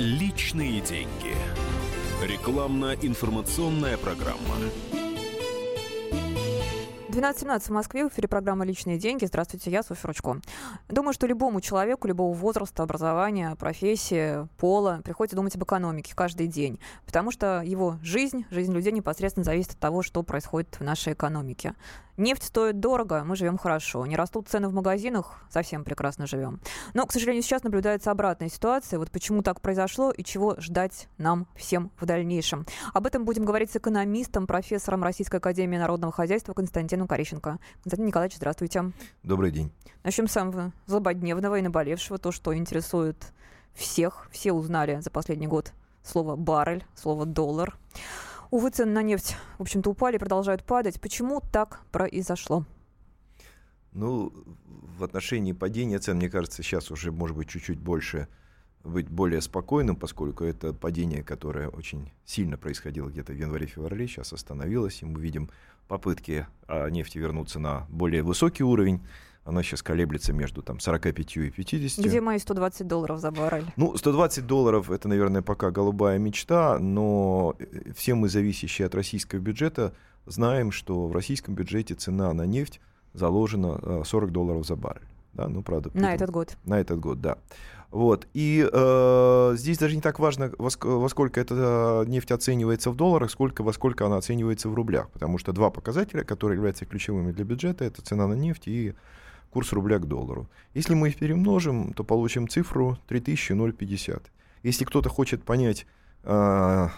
Личные деньги. Рекламно-информационная программа. 12.17 в Москве, в эфире программа «Личные деньги». Здравствуйте, я Софья Ручко. Думаю, что любому человеку, любого возраста, образования, профессии, пола приходится думать об экономике каждый день, потому что его жизнь, жизнь людей непосредственно зависит от того, что происходит в нашей экономике. Нефть стоит дорого, мы живем хорошо. Не растут цены в магазинах, совсем прекрасно живем. Но, к сожалению, сейчас наблюдается обратная ситуация. Вот почему так произошло и чего ждать нам всем в дальнейшем. Об этом будем говорить с экономистом, профессором Российской Академии Народного Хозяйства Константином Корещенко. Константин Николаевич, здравствуйте. Добрый день. Начнем с самого злободневного и наболевшего, то, что интересует всех. Все узнали за последний год слово «баррель», слово «доллар». Увы, цены на нефть, в общем-то, упали, продолжают падать. Почему так произошло? Ну, в отношении падения цен, мне кажется, сейчас уже может быть чуть-чуть больше быть более спокойным, поскольку это падение, которое очень сильно происходило где-то в январе-феврале, сейчас остановилось, и мы видим попытки а, нефти вернуться на более высокий уровень. Она сейчас колеблется между там, 45 и 50. Где мои 120 долларов за баррель? Ну, 120 долларов это, наверное, пока голубая мечта, но э, все мы, зависящие от российского бюджета, знаем, что в российском бюджете цена на нефть заложена 40 э, долларов за баррель. Да, ну, правда. На этот год. На этот год, да. Вот. И э, здесь даже не так важно, во, во сколько эта нефть оценивается в долларах, сколько, во сколько она оценивается в рублях. Потому что два показателя, которые являются ключевыми для бюджета, это цена на нефть и курс рубля к доллару. Если мы их перемножим, то получим цифру 3050. Если кто-то хочет понять, э,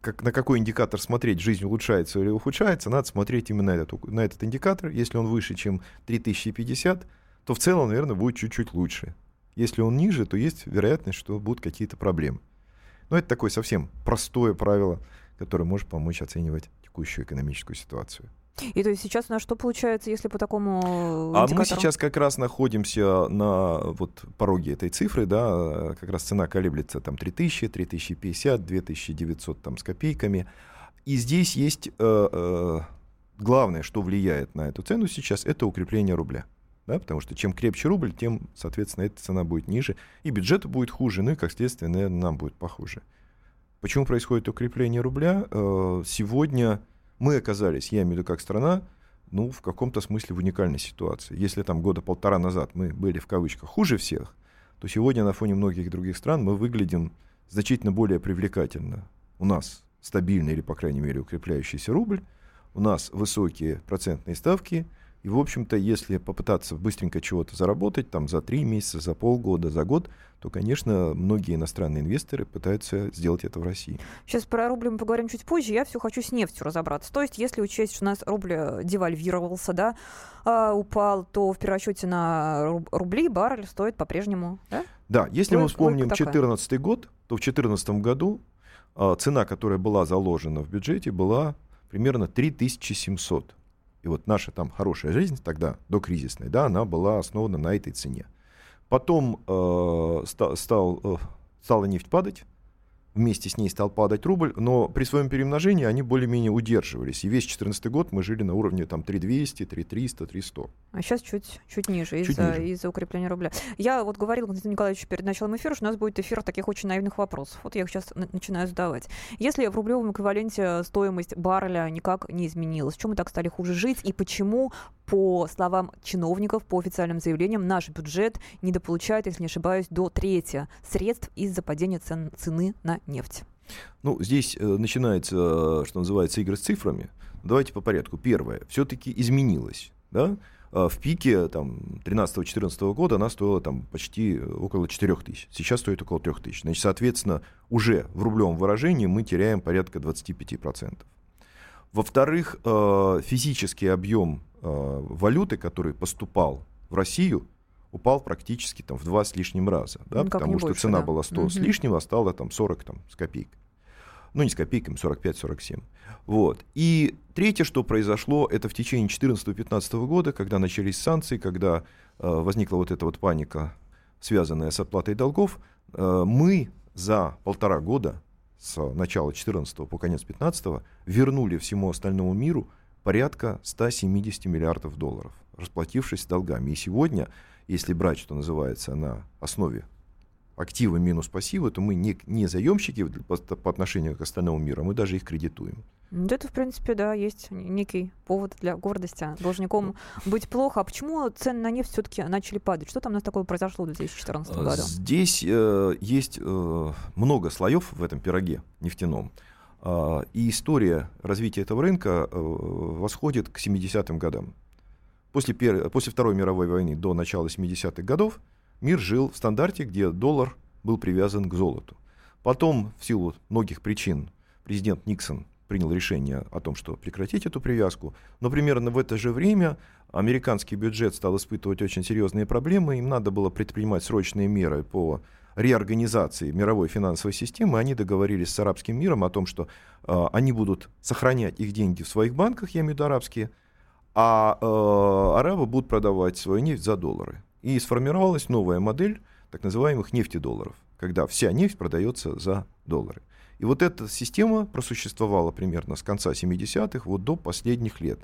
как, на какой индикатор смотреть, жизнь улучшается или ухудшается, надо смотреть именно этот, на этот индикатор. Если он выше, чем 3050, то в целом, наверное, будет чуть-чуть лучше. Если он ниже, то есть вероятность, что будут какие-то проблемы. Но это такое совсем простое правило, которое может помочь оценивать текущую экономическую ситуацию. И то есть сейчас у нас что получается, если по такому индикатору? А мы сейчас как раз находимся на вот пороге этой цифры, да, как раз цена колеблется там 3000, 3050, 2900 там с копейками. И здесь есть э, э, главное, что влияет на эту цену сейчас, это укрепление рубля. Да, потому что чем крепче рубль, тем, соответственно, эта цена будет ниже, и бюджету будет хуже, ну и, как следствие, наверное, нам будет похуже. Почему происходит укрепление рубля? Э, сегодня мы оказались, я имею в виду как страна, ну, в каком-то смысле в уникальной ситуации. Если там года полтора назад мы были в кавычках хуже всех, то сегодня на фоне многих других стран мы выглядим значительно более привлекательно. У нас стабильный или, по крайней мере, укрепляющийся рубль, у нас высокие процентные ставки – и, в общем-то, если попытаться быстренько чего-то заработать, там, за три месяца, за полгода, за год, то, конечно, многие иностранные инвесторы пытаются сделать это в России. Сейчас про рубль мы поговорим чуть позже. Я все хочу с нефтью разобраться. То есть, если учесть, что у нас рубль э, девальвировался, да, а, упал, то в перерасчете на рубли баррель стоит по-прежнему, да? Да, если Сколько, мы вспомним 2014 год, то в 2014 году а, цена, которая была заложена в бюджете, была примерно 3700 и вот наша там хорошая жизнь тогда, до кризисной, да, она была основана на этой цене. Потом э, ста, стал, э, стала нефть падать, вместе с ней стал падать рубль, но при своем перемножении они более-менее удерживались. И весь 2014 год мы жили на уровне там 3200, 3300, 300. А сейчас чуть, чуть ниже из-за из укрепления рубля. Я вот говорил Константин Николаевич перед началом эфира, что у нас будет эфир таких очень наивных вопросов. Вот я их сейчас начинаю задавать. Если в рублевом эквиваленте стоимость барреля никак не изменилась, чем мы так стали хуже жить и почему по словам чиновников, по официальным заявлениям, наш бюджет недополучает, если не ошибаюсь, до трети средств из-за падения цен, цены на нефть. Ну, здесь э, начинается, что называется, игры с цифрами. Давайте по порядку. Первое. Все-таки изменилось. Да? А в пике там, 13-14 года она стоила там, почти около 4 тысяч. Сейчас стоит около 3 тысяч. Значит, соответственно, уже в рублевом выражении мы теряем порядка 25%. Во-вторых, э, физический объем э, валюты, который поступал в Россию, упал практически там, в два с лишним раза. Да, ну, потому что больше, цена да. была 100 угу. с лишним, а стала там, 40 там, с копейкой. Ну, не с копейками, 45-47. Вот. И третье, что произошло, это в течение 2014-2015 года, когда начались санкции, когда э, возникла вот эта вот паника, связанная с оплатой долгов, э, мы за полтора года с начала 14 по конец 15 вернули всему остальному миру порядка 170 миллиардов долларов, расплатившись долгами. И сегодня, если брать, что называется, на основе активы минус пассивы, то мы не, не заемщики по, по отношению к остальному миру, а мы даже их кредитуем. Это, в принципе, да, есть некий повод для гордости. Должником быть плохо. А почему цены на нефть все-таки начали падать? Что там у нас такое произошло в 2014 а, году? Здесь э, есть э, много слоев в этом пироге нефтяном. Э, и история развития этого рынка э, восходит к 70-м годам. После, пер... После Второй мировой войны до начала 70-х годов мир жил в стандарте, где доллар был привязан к золоту. Потом, в силу многих причин, президент Никсон принял решение о том, что прекратить эту привязку. Но примерно в это же время американский бюджет стал испытывать очень серьезные проблемы. Им надо было предпринимать срочные меры по реорганизации мировой финансовой системы. Они договорились с арабским миром о том, что э, они будут сохранять их деньги в своих банках, я имею в виду арабские, а э, арабы будут продавать свою нефть за доллары. И сформировалась новая модель так называемых нефтедолларов, когда вся нефть продается за доллары. И вот эта система просуществовала примерно с конца 70-х вот до последних лет.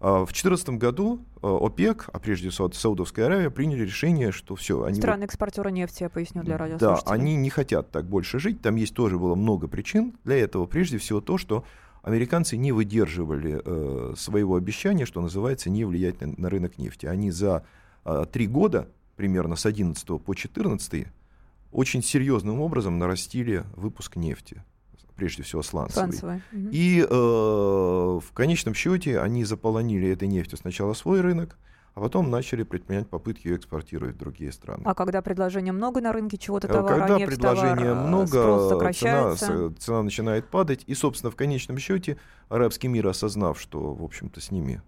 А, в 2014 году а, ОПЕК, а прежде всего Саудовская Аравия, приняли решение, что все. Они Страны экспортеры нефти, я поясню для радиослушателей. Да, они не хотят так больше жить. Там есть тоже было много причин для этого. Прежде всего то, что американцы не выдерживали э, своего обещания, что называется, не влиять на, на рынок нефти. Они за э, три года, примерно с 11 по 14, очень серьезным образом нарастили выпуск нефти прежде всего сланцевый. сланцевый. И э, в конечном счете они заполонили этой нефтью сначала свой рынок, а потом начали предпринять попытки ее экспортировать в другие страны. А когда предложения много на рынке чего-то э, товара, когда нефть, предложения товар, много, цена, цена начинает падать, и, собственно, в конечном счете арабский мир, осознав, что, в общем-то, с ними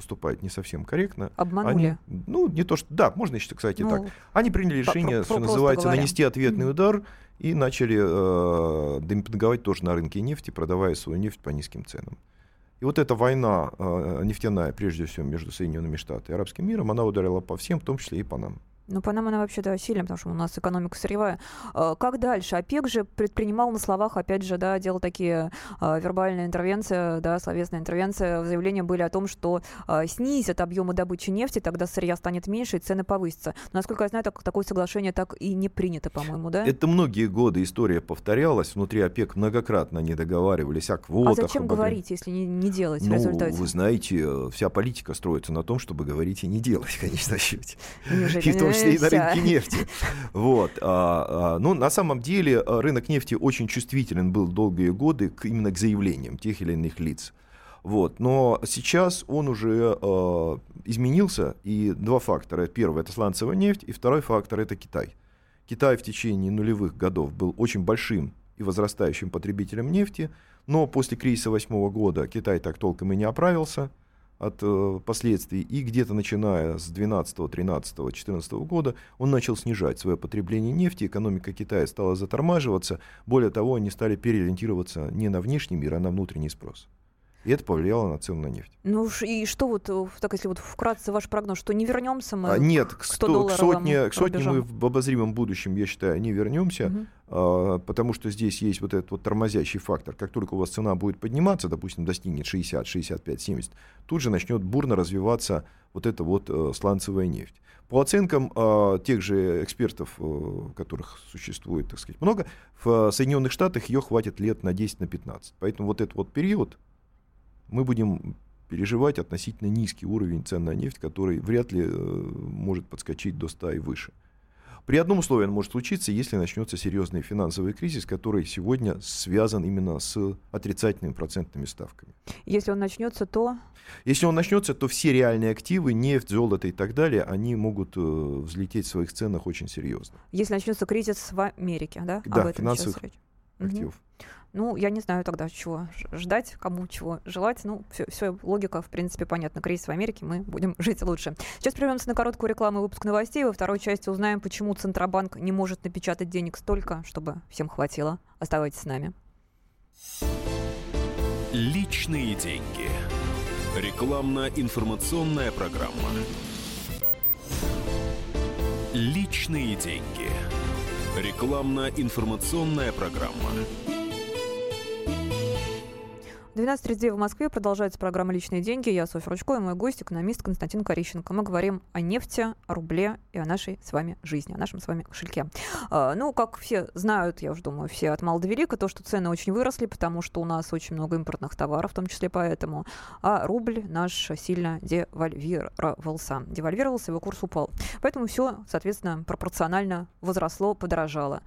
поступает не совсем корректно. Обманули? Они, ну, не то, что... Да, можно еще, кстати, ну, так. Они приняли решение, что называется, говоря. нанести ответный mm-hmm. удар и начали э, демпинговать тоже на рынке нефти, продавая свою нефть по низким ценам. И вот эта война э, нефтяная, прежде всего, между Соединенными Штатами и арабским миром, она ударила по всем, в том числе и по нам. Ну, по нам она вообще, да, сильная, потому что у нас экономика сырьевая. А, как дальше? ОПЕК же предпринимал на словах, опять же, да, делал такие а, вербальные интервенции, да, словесные интервенции. Заявления были о том, что а, снизят объемы добычи нефти, тогда сырья станет меньше и цены повысятся. Но, насколько я знаю, так, такое соглашение так и не принято, по-моему, да? Это многие годы история повторялась. Внутри ОПЕК многократно не договаривались о квотах. А зачем говорить, если не, не делать ну, в результате? вы знаете, вся политика строится на том, чтобы говорить и не делать, конечно, счете. И в том числе и на рынке нефти. Вот. А, а, ну, на самом деле а, рынок нефти очень чувствителен был долгие годы именно к заявлениям тех или иных лиц. Вот. Но сейчас он уже э, изменился, и два фактора. Первый – это сланцевая нефть, и второй фактор – это Китай. Китай в течение нулевых годов был очень большим и возрастающим потребителем нефти, но после кризиса восьмого года Китай так толком и не оправился – от э, последствий, и где-то начиная с 12, 13, 14 года он начал снижать свое потребление нефти, экономика Китая стала затормаживаться, более того, они стали переориентироваться не на внешний мир, а на внутренний спрос. И это повлияло на цену на нефть. Ну и что вот, э, так если вот вкратце ваш прогноз, что не вернемся мы а, Нет, к, 100 к сотне, к сотне мы в обозримом будущем, я считаю, не вернемся, угу. а, потому что здесь есть вот этот вот тормозящий фактор. Как только у вас цена будет подниматься, допустим, достигнет 60, 65, 70, тут же начнет бурно развиваться вот эта вот а, сланцевая нефть. По оценкам а, тех же экспертов, а, которых существует, так сказать, много, в Соединенных Штатах ее хватит лет на 10, на 15. Поэтому вот этот вот период, мы будем переживать относительно низкий уровень цен на нефть, который вряд ли э, может подскочить до 100 и выше. При одном условии он может случиться, если начнется серьезный финансовый кризис, который сегодня связан именно с отрицательными процентными ставками. Если он начнется, то? Если он начнется, то все реальные активы, нефть, золото и так далее, они могут э, взлететь в своих ценах очень серьезно. Если начнется кризис в Америке, да? Да, Об этом финансовых активов. Угу. Ну, я не знаю тогда, чего ждать, кому чего желать. Ну, все, все логика, в принципе, понятна. Кризис в Америке, мы будем жить лучше. Сейчас прервемся на короткую рекламу и выпуск новостей. Во второй части узнаем, почему Центробанк не может напечатать денег столько, чтобы всем хватило. Оставайтесь с нами. Личные деньги. Рекламно-информационная программа. Личные деньги. Рекламно-информационная программа. 12.32 в Москве. Продолжается программа «Личные деньги». Я Софья Ручко и мой гость, экономист Константин Корищенко. Мы говорим о нефти, о рубле и о нашей с вами жизни, о нашем с вами кошельке. А, ну, как все знают, я уже думаю, все от мала до велика, то, что цены очень выросли, потому что у нас очень много импортных товаров, в том числе поэтому. А рубль наш сильно девальвировался. Девальвировался, его курс упал. Поэтому все, соответственно, пропорционально возросло, подорожало.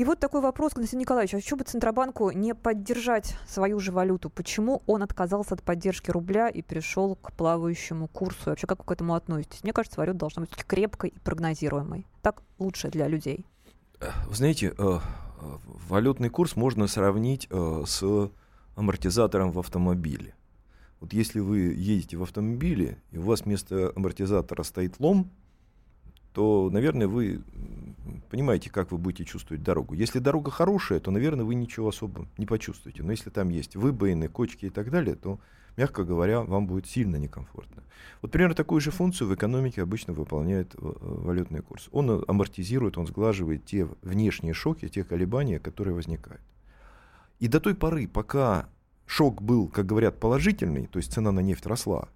И вот такой вопрос, Константин Николаевич, а что бы Центробанку не поддержать свою же валюту? Почему он отказался от поддержки рубля и перешел к плавающему курсу? И вообще, как вы к этому относитесь? Мне кажется, валюта должна быть крепкой и прогнозируемой. Так лучше для людей. Вы знаете, э, валютный курс можно сравнить э, с амортизатором в автомобиле. Вот если вы едете в автомобиле, и у вас вместо амортизатора стоит лом, то, наверное, вы понимаете, как вы будете чувствовать дорогу. Если дорога хорошая, то, наверное, вы ничего особо не почувствуете. Но если там есть выбоины, кочки и так далее, то, мягко говоря, вам будет сильно некомфортно. Вот примерно такую же функцию в экономике обычно выполняет э, валютный курс. Он амортизирует, он сглаживает те внешние шоки, те колебания, которые возникают. И до той поры, пока шок был, как говорят, положительный, то есть цена на нефть росла,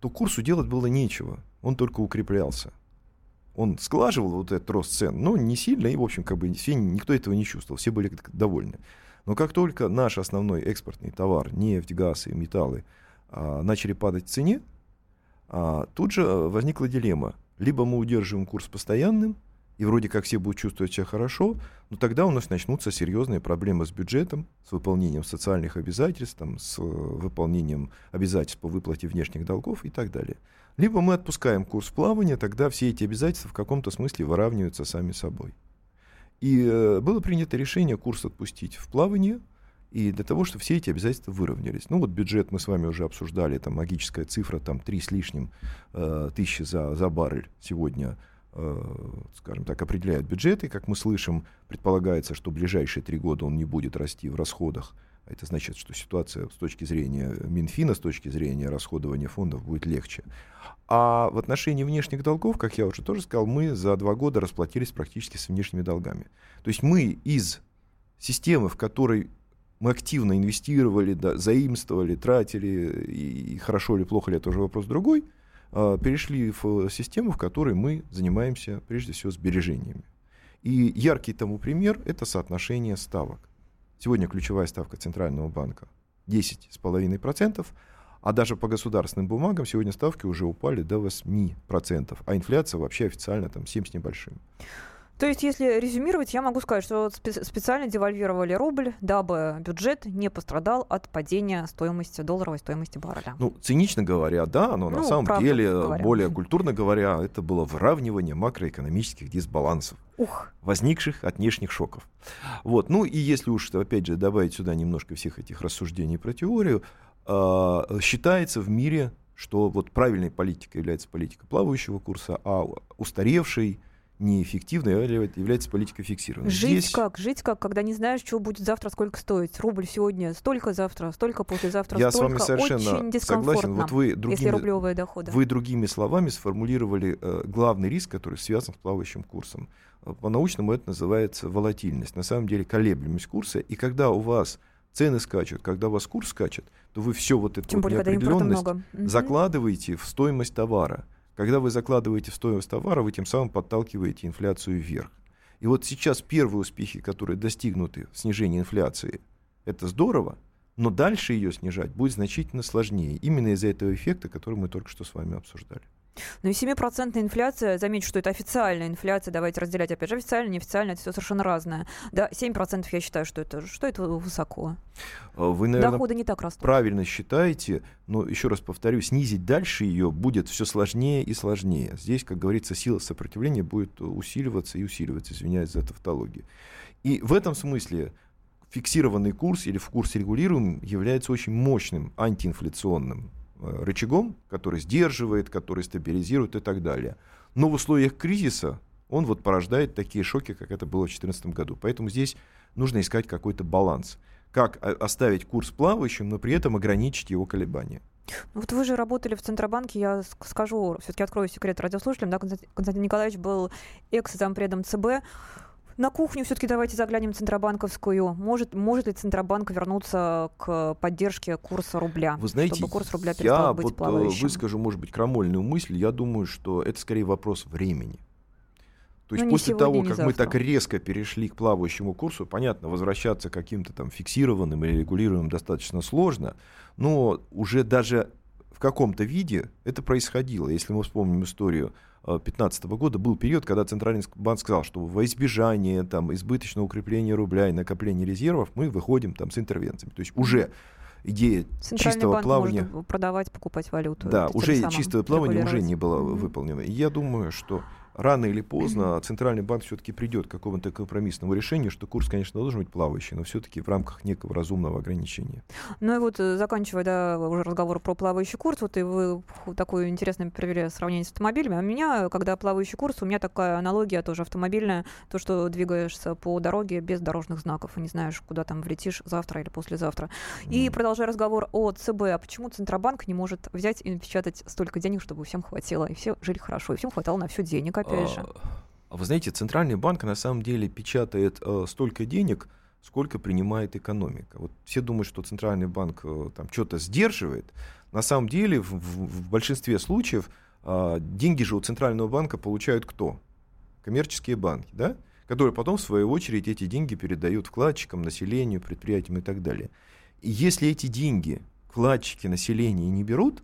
то курсу делать было нечего, он только укреплялся он сглаживал вот этот рост цен, но не сильно, и, в общем, как бы все, никто этого не чувствовал, все были довольны. Но как только наш основной экспортный товар, нефть, газ и металлы, а, начали падать в цене, а, тут же возникла дилемма. Либо мы удерживаем курс постоянным, и вроде как все будут чувствовать себя хорошо, но тогда у нас начнутся серьезные проблемы с бюджетом, с выполнением социальных обязательств, там, с выполнением обязательств по выплате внешних долгов и так далее. Либо мы отпускаем курс плавания, тогда все эти обязательства в каком-то смысле выравниваются сами собой. И э, было принято решение курс отпустить в плавание, и для того, чтобы все эти обязательства выровнялись. Ну вот бюджет мы с вами уже обсуждали, там магическая цифра, там 3 с лишним э, тысячи за, за баррель сегодня, э, скажем так, определяют бюджеты. Как мы слышим, предполагается, что в ближайшие три года он не будет расти в расходах. Это значит, что ситуация с точки зрения Минфина, с точки зрения расходования фондов будет легче. А в отношении внешних долгов, как я уже тоже сказал, мы за два года расплатились практически с внешними долгами. То есть мы из системы, в которой мы активно инвестировали, да, заимствовали, тратили, и, хорошо или плохо ли, это уже вопрос другой, э, перешли в систему, в которой мы занимаемся прежде всего сбережениями. И яркий тому пример – это соотношение ставок. Сегодня ключевая ставка Центрального банка 10,5%, а даже по государственным бумагам сегодня ставки уже упали до 8%, а инфляция вообще официально там 7 с небольшим. То есть, если резюмировать, я могу сказать, что специально девальвировали рубль, дабы бюджет не пострадал от падения стоимости долларовой стоимости барреля. Ну, цинично говоря, да, но ну, на самом деле, говоря. более культурно говоря, это было выравнивание макроэкономических дисбалансов, Ух. возникших от внешних шоков. Вот. Ну и если уж, опять же, добавить сюда немножко всех этих рассуждений про теорию, э, считается в мире, что вот правильной политикой является политика плавающего курса, а устаревшей неэффективной а является политика фиксированной. Жить Здесь... как? Жить как, когда не знаешь, что будет завтра, сколько стоить. Рубль сегодня столько, завтра столько, послезавтра Я столько. Я с вами совершенно согласен. Вот вы другими, если рублевые доходы. Вы другими словами сформулировали э, главный риск, который связан с плавающим курсом. Э, по-научному это называется волатильность. На самом деле колеблемость курса. И когда у вас цены скачут, когда у вас курс скачет, то вы все вот эту Тем вот более, неопределенность закладываете в стоимость товара. Когда вы закладываете в стоимость товара, вы тем самым подталкиваете инфляцию вверх. И вот сейчас первые успехи, которые достигнуты в снижении инфляции, это здорово, но дальше ее снижать будет значительно сложнее. Именно из-за этого эффекта, который мы только что с вами обсуждали. Ну и 7% инфляция, замечу, что это официальная инфляция, давайте разделять, опять же, официально, неофициально, это все совершенно разное. Да, 7% я считаю, что это, что это высоко. А вы, наверное, Доходы не так растут. правильно считаете, но еще раз повторю, снизить дальше ее будет все сложнее и сложнее. Здесь, как говорится, сила сопротивления будет усиливаться и усиливаться, извиняюсь за тавтологию. И в этом смысле фиксированный курс или в курс регулируем является очень мощным антиинфляционным рычагом, который сдерживает, который стабилизирует и так далее. Но в условиях кризиса он вот порождает такие шоки, как это было в 2014 году. Поэтому здесь нужно искать какой-то баланс. Как оставить курс плавающим, но при этом ограничить его колебания. Ну вот вы же работали в Центробанке, я скажу, все-таки открою секрет радиослушателям, да, Константин Николаевич был экс-зампредом ЦБ. На кухню все-таки давайте заглянем Центробанковскую. Может, может ли Центробанк вернуться к поддержке курса рубля? Вы знаете, чтобы курс рубля я быть вот э, плавающим? выскажу, может быть, крамольную мысль. Я думаю, что это скорее вопрос времени. То есть Ну, после сегодня, того, как мы завтра. так резко перешли к плавающему курсу, понятно, возвращаться к каким-то там фиксированным или регулируемым достаточно сложно, но уже даже в каком-то виде это происходило. Если мы вспомним историю 2015 года, был период, когда Центральный банк сказал, что во избежание там, избыточного укрепления рубля и накопления резервов мы выходим там, с интервенциями. То есть уже идея чистого банк плавания... продавать, покупать валюту. Да, уже чистое плавание уже не было выполнено. И я думаю, что рано или поздно Центральный банк все-таки придет к какому-то компромиссному решению, что курс, конечно, должен быть плавающий, но все-таки в рамках некого разумного ограничения. Ну и вот, э, заканчивая, да, уже разговор про плавающий курс, вот и вы такое интересное привели сравнение с автомобилями. А у меня, когда плавающий курс, у меня такая аналогия тоже автомобильная, то, что двигаешься по дороге без дорожных знаков и не знаешь, куда там влетишь завтра или послезавтра. И М. продолжая разговор о ЦБ, а почему Центробанк не может взять и напечатать столько денег, чтобы всем хватило, и все жили хорошо, и всем хватало на все денег, опять же. А, а вы знаете, Центральный банк на самом деле печатает э, столько денег, сколько принимает экономика. Вот все думают, что Центральный банк э, там что-то сдерживает. На самом деле, в, в- большинстве случаев а, деньги же у Центрального банка получают кто? Коммерческие банки, да? Которые потом, в свою очередь, эти деньги передают вкладчикам, населению, предприятиям и так далее. И если эти деньги вкладчики, население не берут,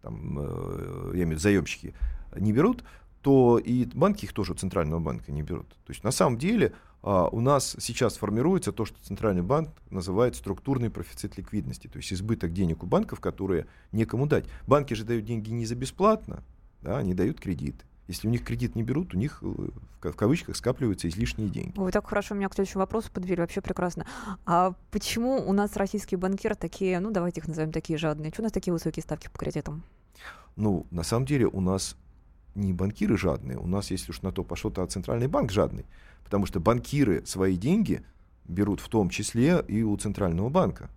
там, э, я имею в виду заемщики, не берут, то и банки их тоже у Центрального банка не берут. То есть на самом деле а, у нас сейчас формируется то, что Центральный банк называет структурный профицит ликвидности, то есть избыток денег у банков, которые некому дать. Банки же дают деньги не за бесплатно, да, они дают кредиты. Если у них кредит не берут, у них э, в ка- в кавычках скапливаются излишние деньги. Вы так хорошо меня к следующему вопросу подвели, вообще прекрасно. А почему у нас российские банкиры такие, ну давайте их назовем такие жадные? Что у нас такие высокие ставки по кредитам? Ну, на самом деле у нас не банкиры жадные, у нас, если уж на то пошло, то Центральный банк жадный. Потому что банкиры свои деньги берут в том числе и у Центрального банка.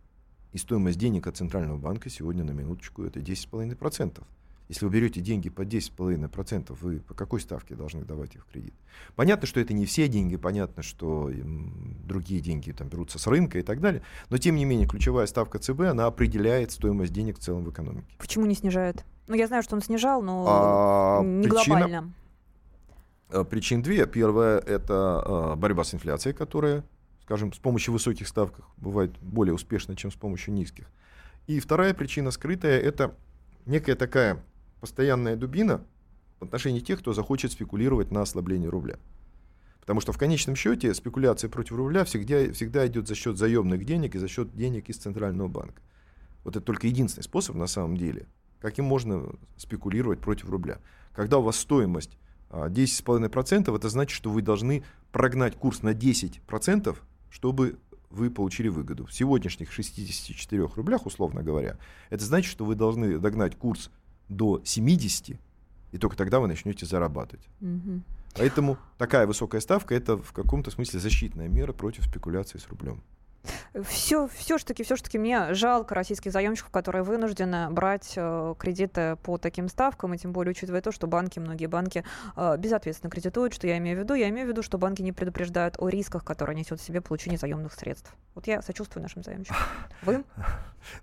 И стоимость денег от Центрального банка сегодня на минуточку это 10,5%. Если вы берете деньги по 10,5%, вы по какой ставке должны давать их в кредит? Понятно, что это не все деньги, понятно, что другие деньги там берутся с рынка и так далее, но тем не менее ключевая ставка ЦБ, она определяет стоимость денег в целом в экономике. Почему не снижает? Ну, я знаю, что он снижал, но А не причина- глобально. Э, Причин две. Первая – это э, борьба с инфляцией, которая, скажем, с помощью высоких ставок бывает более успешна, чем с помощью низких. И вторая причина скрытая – это некая такая постоянная дубина в отношении тех, кто захочет спекулировать на ослаблении рубля. Потому что в конечном счете спекуляция против рубля всегда, всегда идет за счет заемных денег и за счет денег из Центрального банка. Вот это только единственный способ на самом деле, каким можно спекулировать против рубля. Когда у вас стоимость а, 10,5%, это значит, что вы должны прогнать курс на 10%, чтобы вы получили выгоду. В сегодняшних 64 рублях, условно говоря, это значит, что вы должны догнать курс до 70, и только тогда вы начнете зарабатывать. Мгм. Поэтому такая высокая ставка это в каком-то смысле защитная мера против спекуляции с рублем. Все, все таки все таки мне жалко российских заемщиков, которые вынуждены брать э, кредиты по таким ставкам, и тем более учитывая то, что банки, многие банки э, безответственно кредитуют. Что я имею в виду? Я имею в виду, что банки не предупреждают о рисках, которые несет в себе получение заемных средств. Вот я сочувствую нашим заемщикам. Вы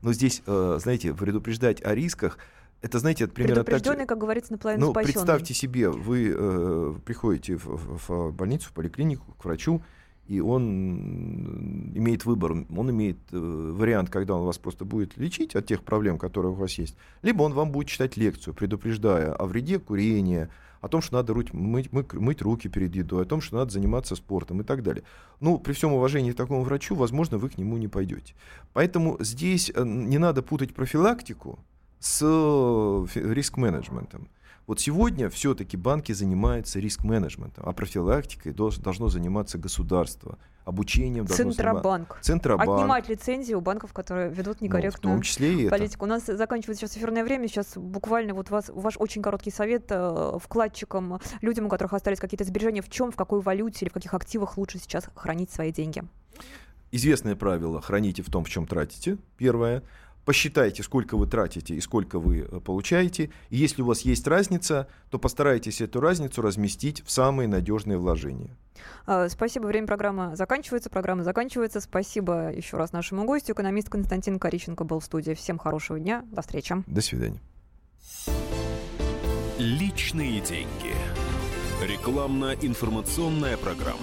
Но здесь, э, знаете, предупреждать о рисках, это, знаете, это примерно так же- предупрежденный, как говорится, наполовину Ну, спасенный. представьте себе, вы э, приходите в, в- в больницу, в поликлинику, к врачу, и он имеет выбор, он имеет э, вариант, когда он вас просто будет лечить от тех проблем, которые у вас есть, либо он вам будет читать лекцию, предупреждая о вреде курения, о том, что надо руть- мыть, мыть, мыть руки перед едой, о том, что надо заниматься спортом и так далее. Ну, при всем уважении к такому врачу, возможно, вы к нему не пойдете. Поэтому здесь э, не надо путать профилактику с э, риск-менеджментом. Вот сегодня все-таки банки занимаются риск-менеджментом, а профилактикой долж- должно заниматься государство, обучением Центробанк. Центробанк, Отнимать лицензии у банков, которые ведут ну, в некорректную том числе и это. политику. У нас заканчивается сейчас эфирное время. Сейчас буквально вот вас, ваш очень короткий совет э, вкладчикам, людям, у которых остались какие-то сбережения, в чем, в какой валюте или в каких активах лучше сейчас хранить свои деньги. Известное правило – храните в том, в чем тратите, первое. Посчитайте, сколько вы тратите и сколько вы э, получаете. И если у вас есть разница, то постарайтесь эту разницу разместить в самые надежные вложения. А, спасибо. Время программы заканчивается. Программа заканчивается. Спасибо еще раз нашему гостю. Экономист Константин Кориченко был в студии. Всем хорошего дня. До встречи. До свидания. Личные деньги. Рекламно-информационная программа.